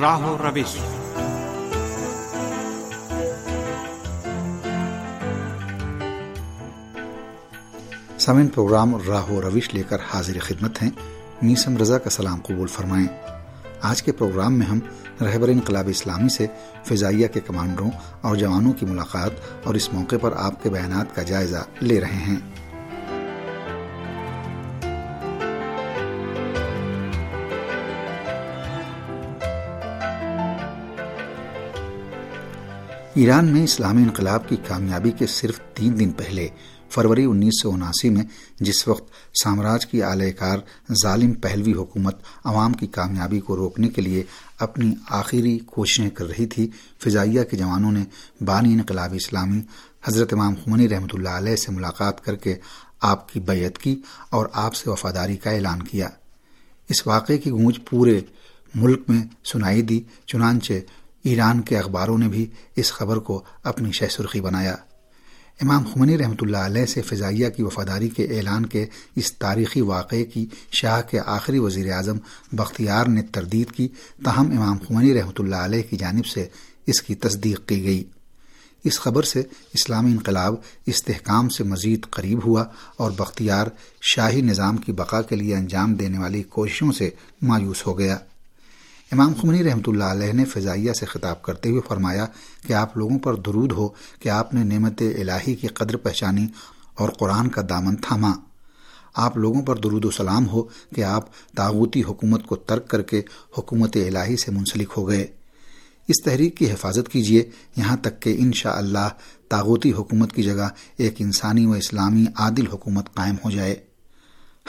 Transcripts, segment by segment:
راہ و روش سامن پروگرام راہ و روش لے کر حاضر خدمت ہیں۔ میسم رضا کا سلام قبول فرمائیں۔ آج کے پروگرام میں ہم رہبر انقلاب اسلامی سے فضائیہ کے کمانڈروں اور جوانوں کی ملاقات اور اس موقع پر آپ کے بیانات کا جائزہ لے رہے ہیں۔ ایران میں اسلامی انقلاب کی کامیابی کے صرف تین دن پہلے، فروری انیس سو اناسی میں، جس وقت سامراج کی اعلی کار ظالم پہلوی حکومت عوام کی کامیابی کو روکنے کے لیے اپنی آخری کوششیں کر رہی تھی، فضائیہ کے جوانوں نے بانی انقلاب اسلامی حضرت امام خمنی رحمۃ اللہ علیہ سے ملاقات کر کے آپ کی بیعت کی اور آپ سے وفاداری کا اعلان کیا۔ اس واقعے کی گونج پورے ملک میں سنائی دی، چنانچہ ایران کے اخباروں نے بھی اس خبر کو اپنی شہ سرخی بنایا۔ امام خمنی رحمۃ اللہ علیہ سے فضائیہ کی وفاداری کے اعلان کے اس تاریخی واقعے کی شاہ کے آخری وزیر اعظم بختیار نے تردید کی، تاہم امام خمنی رحمۃ اللہ علیہ کی جانب سے اس کی تصدیق کی گئی۔ اس خبر سے اسلامی انقلاب استحکام سے مزید قریب ہوا اور بختیار شاہی نظام کی بقا کے لیے انجام دینے والی کوششوں سے مایوس ہو گیا۔ امام خمنی رحمۃ اللہ علیہ نے فضائیہ سے خطاب کرتے ہوئے فرمایا کہ آپ لوگوں پر درود ہو کہ آپ نے نعمت الہی کی قدر پہچانی اور قرآن کا دامن تھاما۔ آپ لوگوں پر درود و سلام ہو کہ آپ تاغوتی حکومت کو ترک کر کے حکومت الہی سے منسلک ہو گئے۔ اس تحریک کی حفاظت کیجیے یہاں تک کہ انشاء اللہ تاغوتی حکومت کی جگہ ایک انسانی و اسلامی عادل حکومت قائم ہو جائے۔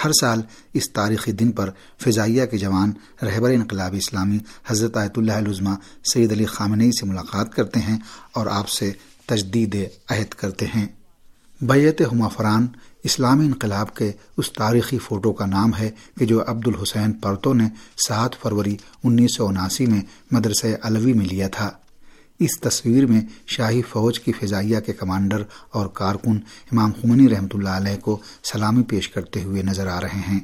ہر سال اس تاریخی دن پر فضائیہ کے جوان رہبر انقلاب اسلامی حضرت آیت اللہ العظمہ سید علی خامنئی سے ملاقات کرتے ہیں اور آپ سے تجدید عہد کرتے ہیں۔ بیت ہما فران اسلامی انقلاب کے اس تاریخی فوٹو کا نام ہے کہ جو عبد الحسین پرتو نے سات فروری انیس سو اناسی میں مدرسہ الوی میں لیا تھا۔ اس تصویر میں شاہی فوج کی فضائیہ کے کمانڈر اور کارکن امام خمنی رحمۃ اللہ علیہ کو سلامی پیش کرتے ہوئے نظر آ رہے ہیں۔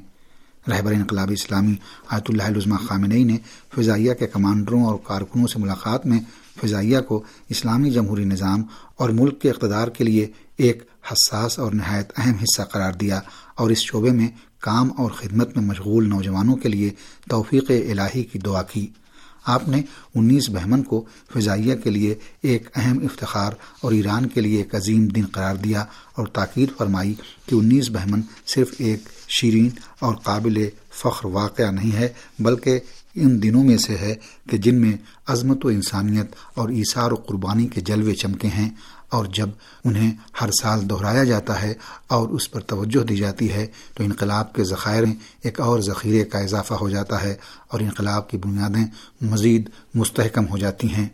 رہبر انقلاب اسلامی آیت اللہ العظمہ خامنئی نے فضائیہ کے کمانڈروں اور کارکنوں سے ملاقات میں فضائیہ کو اسلامی جمہوری نظام اور ملک کے اقتدار کے لیے ایک حساس اور نہایت اہم حصہ قرار دیا اور اس شعبے میں کام اور خدمت میں مشغول نوجوانوں کے لیے توفیق الہی کی دعا کی۔ آپ نے انیس بہمن کو فضائیہ کے لیے ایک اہم افتخار اور ایران کے لیے ایک عظیم دن قرار دیا اور تاکید فرمائی کہ انیس بہمن صرف ایک شیرین اور قابل فخر واقعہ نہیں ہے، بلکہ ان دنوں میں سے ہے کہ جن میں عظمت و انسانیت اور ایثار و قربانی کے جلوے چمکے ہیں۔ اور جب انہیں ہر سال دہرایا جاتا ہے اور اس پر توجہ دی جاتی ہے، تو انقلاب کے ذخائر ایک اور ذخیرے کا اضافہ ہو جاتا ہے اور انقلاب کی بنیادیں مزید مستحکم ہو جاتی ہیں۔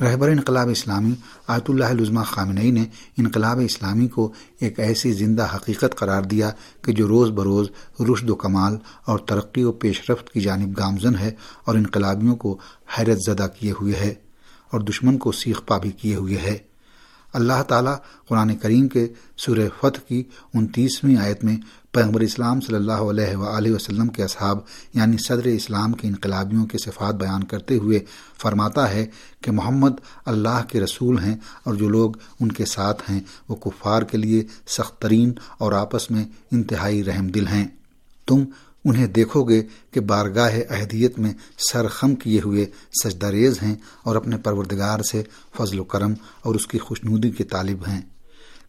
رہبر انقلاب اسلامی آیت اللہ العظمہ خامنئی نے انقلاب اسلامی کو ایک ایسی زندہ حقیقت قرار دیا کہ جو روز بروز رشد و کمال اور ترقی و پیش رفت کی جانب گامزن ہے اور انقلابیوں کو حیرت زدہ کیے ہوئے ہے اور دشمن کو سیخ پا بھی کیے ہوئے ہے۔ اللہ تعالیٰ قرآن کریم کے سورہ فتح کی انتیسویں آیت میں پیغمبر اسلام صلی اللہ علیہ وآلہ وسلم کے اصحاب یعنی صدر اسلام کے انقلابیوں کے صفات بیان کرتے ہوئے فرماتا ہے کہ محمد اللہ کے رسول ہیں اور جو لوگ ان کے ساتھ ہیں وہ کفار کے لیے سخت ترین اور آپس میں انتہائی رحم دل ہیں۔ تم انہیں دیکھو گے کہ بارگاہ اہدیت میں سر خم کیے ہوئے سجدہ ریز ہیں اور اپنے پروردگار سے فضل و کرم اور اس کی خوشنودی کے طالب ہیں۔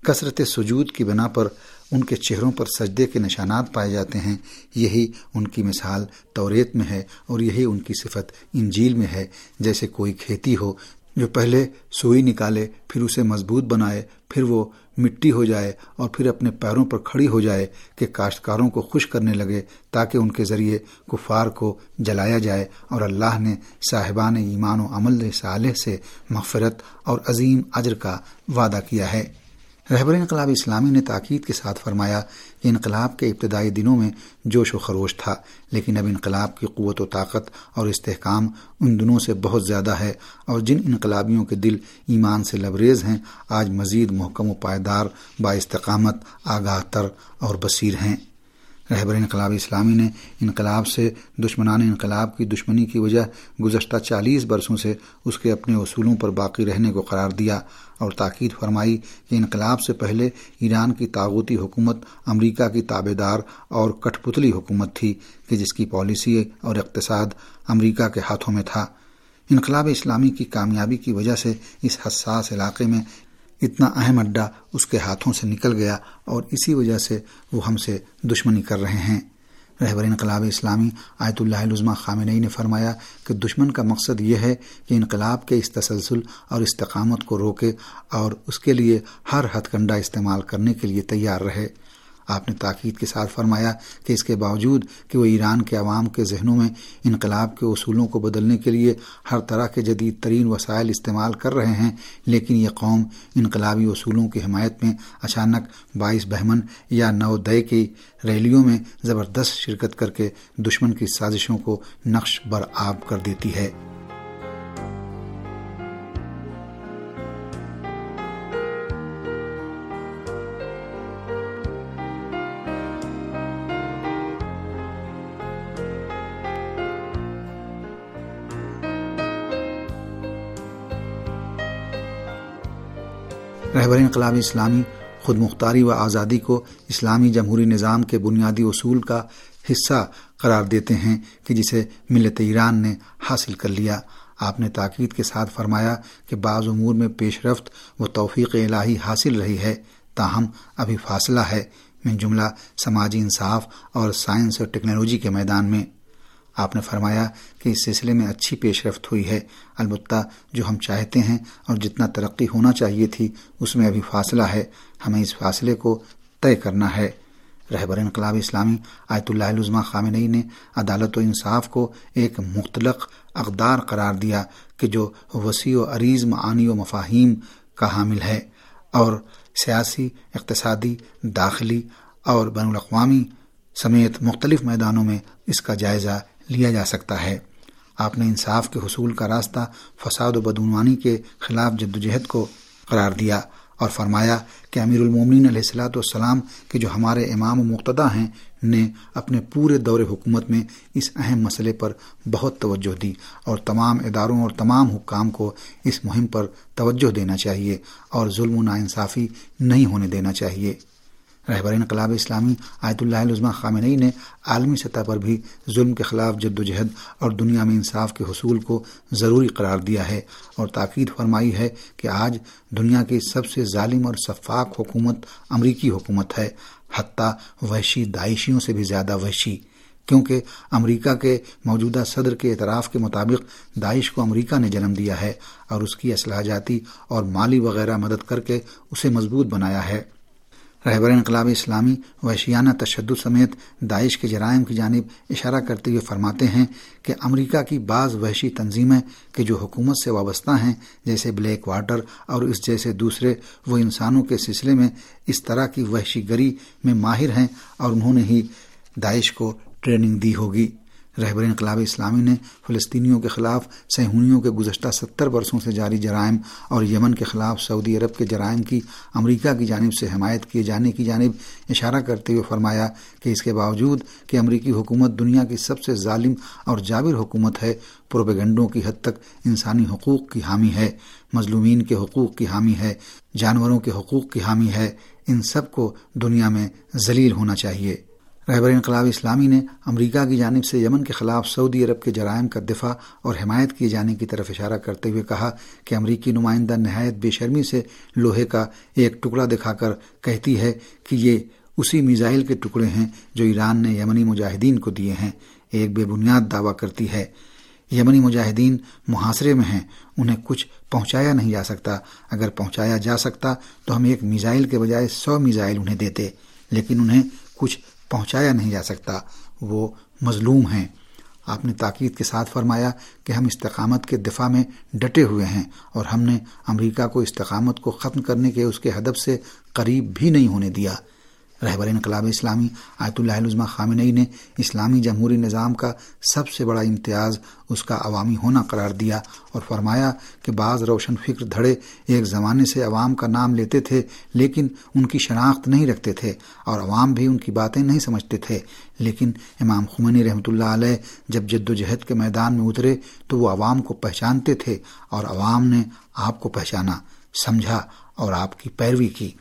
کثرت سجود کی بنا پر ان کے چہروں پر سجدے کے نشانات پائے جاتے ہیں۔ یہی ان کی مثال توریت میں ہے اور یہی ان کی صفت انجیل میں ہے۔ جیسے کوئی کھیتی ہو جو پہلے سوئی نکالے، پھر اسے مضبوط بنائے، پھر وہ مٹی ہو جائے اور پھر اپنے پیروں پر کھڑی ہو جائے کہ کاشتکاروں کو خوش کرنے لگے تاکہ ان کے ذریعے کفار کو جلایا جائے اور اللہ نے صاحبان ایمان و عمل صالح سے مغفرت اور عظیم اجر کا وعدہ کیا ہے۔ رہبر انقلاب اسلامی نے تاکید کے ساتھ فرمایا کہ انقلاب کے ابتدائی دنوں میں جوش و خروش تھا، لیکن اب انقلاب کی قوت و طاقت اور استحکام ان دنوں سے بہت زیادہ ہے اور جن انقلابیوں کے دل ایمان سے لبریز ہیں، آج مزید محکم و پائیدار، با استقامت، آگاہ تر اور بصیر ہیں۔ رہبر انقلاب اسلامی نے انقلاب سے دشمنان انقلاب کی دشمنی کی وجہ گزشتہ چالیس برسوں سے اس کے اپنے اصولوں پر باقی رہنے کو قرار دیا اور تاکید فرمائی کہ انقلاب سے پہلے ایران کی تاغوتی حکومت امریکہ کی تابے دار اور کٹھ پتلی حکومت تھی کہ جس کی پالیسی اور اقتصاد امریکہ کے ہاتھوں میں تھا۔ انقلاب اسلامی کی کامیابی کی وجہ سے اس حساس علاقے میں اتنا اہم اڈا اس کے ہاتھوں سے نکل گیا اور اسی وجہ سے وہ ہم سے دشمنی کر رہے ہیں۔ رہبر انقلاب اسلامی آیت اللہ العظمہ خامنئی نے فرمایا کہ دشمن کا مقصد یہ ہے کہ انقلاب کے اس تسلسل اور استقامت کو روکے اور اس کے لیے ہر ہتھ کنڈا استعمال کرنے کے لیے تیار رہے۔ آپ نے تاکید کے ساتھ فرمایا کہ اس کے باوجود کہ وہ ایران کے عوام کے ذہنوں میں انقلاب کے اصولوں کو بدلنے کے لیے ہر طرح کے جدید ترین وسائل استعمال کر رہے ہیں، لیکن یہ قوم انقلابی اصولوں کی حمایت میں اچانک باعث بہمن یا نو دے کی ریلیوں میں زبردست شرکت کر کے دشمن کی سازشوں کو نقش برآب کر دیتی ہے۔ انقلاب اسلامی، خود مختاری و آزادی کو اسلامی جمہوری نظام کے بنیادی اصول کا حصہ قرار دیتے ہیں کہ جسے ملت ایران نے حاصل کر لیا۔ آپ نے تاکید کے ساتھ فرمایا کہ بعض امور میں پیش رفت و توفیق الہی حاصل رہی ہے۔ تاہم، ابھی فاصلہ ہے۔ من جملہ، سماجی انصاف اور سائنس اور ٹیکنالوجی کے میدان میں۔ آپ نے فرمایا کہ اس سلسلے میں اچھی پیش رفت ہوئی ہے۔ البتہ جو ہم چاہتے ہیں اور جتنا ترقی ہونا چاہیے تھی، اس میں ابھی فاصلہ ہے۔ ہمیں اس فاصلے کو طے کرنا ہے۔ رہبر انقلاب اسلامی آیت اللہ العظمہ خامنئی نے عدالت و انصاف کو ایک مختلق اقدار قرار دیا کہ جو وسیع و عریض معانی و مفاہیم کا حامل ہے اور سیاسی، اقتصادی، داخلی اور بین الاقوامی سمیت مختلف میدانوں میں اس کا جائزہ لیا جا سکتا ہے۔ آپ نے انصاف کے حصول کا راستہ فساد و بدعنوانی کے خلاف جدوجہد کو قرار دیا اور فرمایا کہ امیر المومن علیہ السلاۃ والسلام کے جو ہمارے امام و مقتدا ہیں، نے اپنے پورے دور حکومت میں اس اہم مسئلے پر بہت توجہ دی اور تمام اداروں اور تمام حکام کو اس مہم پر توجہ دینا چاہیے اور ظلم و ناانصافی نہیں ہونے دینا چاہیے۔ رہبر انقلاب اسلامی، آیت اللہ العظمہ خامنئی نے عالمی سطح پر بھی ظلم کے خلاف جد و جہد اور دنیا میں انصاف کے حصول کو ضروری قرار دیا ہے اور تاکید فرمائی ہے کہ آج دنیا کی سب سے ظالم اور شفاق حکومت امریکی حکومت ہے، حتیٰ وحشی داعشیوں سے بھی زیادہ وحشی، کیونکہ امریکہ کے موجودہ صدر کے اعتراف کے مطابق داعش کو امریکہ نے جنم دیا ہے اور اس کی اصلاح جاتی اور مالی وغیرہ مدد کر کے اسے مضبوط بنایا ہے۔ رہبر انقلاب اسلامی وحشیانہ تشدد سمیت داعش کے جرائم کی جانب اشارہ کرتے ہوئے فرماتے ہیں کہ امریکہ کی بعض وحشی تنظیمیں کہ جو حکومت سے وابستہ ہیں، جیسے بلیک واٹر اور اس جیسے دوسرے، وہ انسانوں کے سلسلے میں اس طرح کی وحشی گری میں ماہر ہیں اور انہوں نے ہی داعش کو ٹریننگ دی ہوگی۔ رہبر انقلاب اسلامی نے فلسطینیوں کے خلاف سہونیوں کے گزشتہ ستر برسوں سے جاری جرائم اور یمن کے خلاف سعودی عرب کے جرائم کی، امریکہ کی جانب سے حمایت کیے جانے کی جانب اشارہ کرتے ہوئے فرمایا کہ اس کے باوجود کہ امریکی حکومت دنیا کی سب سے ظالم اور جابر حکومت ہے، پروپیگنڈوں کی حد تک انسانی حقوق کی حامی ہے، مظلومین کے حقوق کی حامی ہے، جانوروں کے حقوق کی حامی ہے۔ ان سب کو دنیا میں ذلیل ہونا چاہیے۔ رہبر انقلاب اسلامی نے امریکہ کی جانب سے یمن کے خلاف سعودی عرب کے جرائم کا دفاع اور حمایت کیے جانے کی طرف اشارہ کرتے ہوئے کہا کہ امریکی نمائندہ نہایت بے شرمی سے لوہے کا ایک ٹکڑا دکھا کر کہتی ہے کہ یہ اسی میزائل کے ٹکڑے ہیں جو ایران نے یمنی مجاہدین کو دیے ہیں۔ ایک بے بنیاد دعویٰ کرتی ہے۔ یمنی مجاہدین محاصرے میں ہیں۔ انہیں کچھ پہنچایا نہیں جا سکتا۔ اگر پہنچایا جا سکتا تو ہم ایک میزائل کے بجائے سو میزائل انہیں دیتے۔ لیکن انہیں کچھ پہنچایا نہیں جا سکتا، وہ مظلوم ہیں۔ آپ نے تاکید کے ساتھ فرمایا کہ ہم استقامت کے دفاع میں ڈٹے ہوئے ہیں اور ہم نے امریکہ کو استقامت کو ختم کرنے کے اس کے ہدف سے قریب بھی نہیں ہونے دیا۔ رہبر انقلاب اسلامی آیت اللہ عظمہ خامنئی نے اسلامی جمہوری نظام کا سب سے بڑا امتیاز اس کا عوامی ہونا قرار دیا اور فرمایا کہ بعض روشن فکر دھڑے ایک زمانے سے عوام کا نام لیتے تھے لیکن ان کی شناخت نہیں رکھتے تھے اور عوام بھی ان کی باتیں نہیں سمجھتے تھے۔ لیکن امام خمنی رحمۃ اللہ علیہ جب جد و جہد کے میدان میں اترے تو وہ عوام کو پہچانتے تھے اور عوام نے آپ کو پہچانا، سمجھا اور آپ کی پیروی کی۔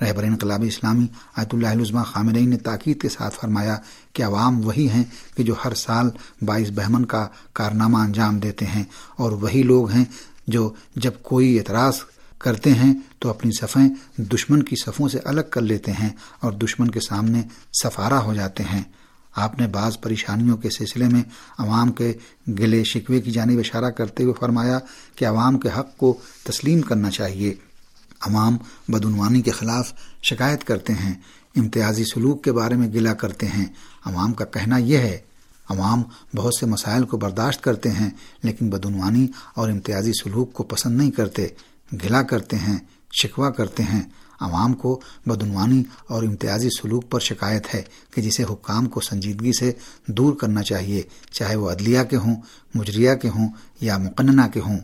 رہبر انقلاب اسلامی آیت اللہ عظمہ خامرئی نے تاکید کے ساتھ فرمایا کہ عوام وہی ہیں کہ جو ہر سال باعث بہمن کا کارنامہ انجام دیتے ہیں اور وہی لوگ ہیں جو جب کوئی اعتراض کرتے ہیں تو اپنی صفیں دشمن کی صفوں سے الگ کر لیتے ہیں اور دشمن کے سامنے سفارہ ہو جاتے ہیں۔ آپ نے بعض پریشانیوں کے سلسلے میں عوام کے گلے شکوے کی جانب اشارہ کرتے ہوئے فرمایا کہ عوام کے حق کو تسلیم کرنا چاہیے۔ عوام بدعنوانی کے خلاف شکایت کرتے ہیں، امتیازی سلوک کے بارے میں گلا کرتے ہیں۔ عوام کا کہنا یہ ہے، عوام بہت سے مسائل کو برداشت کرتے ہیں، لیکن بدعنوانی اور امتیازی سلوک کو پسند نہیں کرتے۔ گلا کرتے ہیں شکوا کرتے ہیں۔ عوام کو بدعنوانی اور امتیازی سلوک پر شکایت ہے کہ جسے حکام کو سنجیدگی سے دور کرنا چاہیے، چاہے وہ عدلیہ کے ہوں مجریہ کے ہوں یا مقننہ کے ہوں۔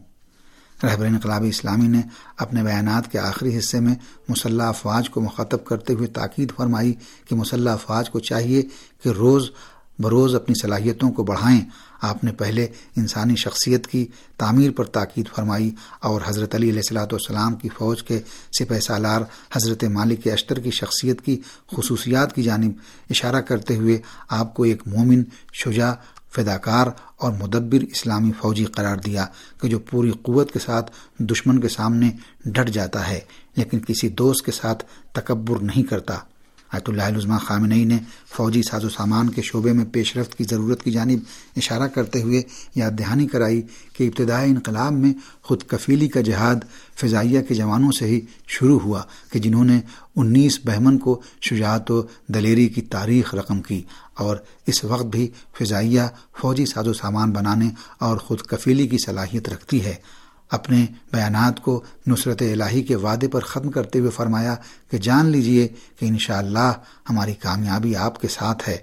رہبر انقلابی اسلامی نے اپنے بیانات کے آخری حصے میں مسلح افواج کو مخاطب کرتے ہوئے تاکید فرمائی کہ مسلح افواج کو چاہیے کہ روز بروز اپنی صلاحیتوں کو بڑھائیں۔ آپ نے پہلے انسانی شخصیت کی تعمیر پر تاکید فرمائی اور حضرت علی علیہ السلاۃ والسلام کی فوج کے سپہ سالار حضرت مالک اشتر کی شخصیت کی خصوصیات کی جانب اشارہ کرتے ہوئے آپ کو ایک مومن شجاع فداکار اور مدبر اسلامی فوجی قرار دیا کہ جو پوری قوت کے ساتھ دشمن کے سامنے ڈٹ جاتا ہے، لیکن کسی دوست کے ساتھ تکبر نہیں کرتا۔ آیت اللہ عظمہ خامنئی نے فوجی ساز و سامان کے شعبے میں پیش رفت کی ضرورت کی جانب اشارہ کرتے ہوئے یاد دہانی کرائی کہ ابتدائی انقلاب میں خود کفیلی کا جہاد فضائیہ کے جوانوں سے ہی شروع ہوا کہ جنہوں نے انیس بہمن کو شجاعت و دلیری کی تاریخ رقم کی اور اس وقت بھی فضائیہ فوجی ساز و سامان بنانے اور خود کفیلی کی صلاحیت رکھتی ہے۔ اپنے بیانات کو نصرت الہی کے وعدے پر ختم کرتے ہوئے فرمایا کہ جان لیجیے کہ انشاءاللہ اللہ ہماری کامیابی آپ کے ساتھ ہے۔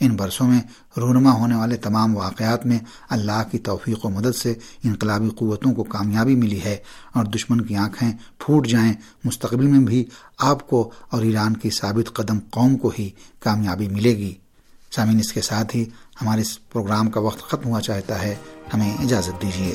ان برسوں میں رونما ہونے والے تمام واقعات میں اللہ کی توفیق و مدد سے انقلابی قوتوں کو کامیابی ملی ہے اور دشمن کی آنکھیں پھوٹ جائیں، مستقبل میں بھی آپ کو اور ایران کی ثابت قدم قوم کو ہی کامیابی ملے گی۔ سامعین، اس کے ساتھ ہی ہمارے اس پروگرام کا وقت ختم ہوا چاہتا ہے، ہمیں اجازت دیجیے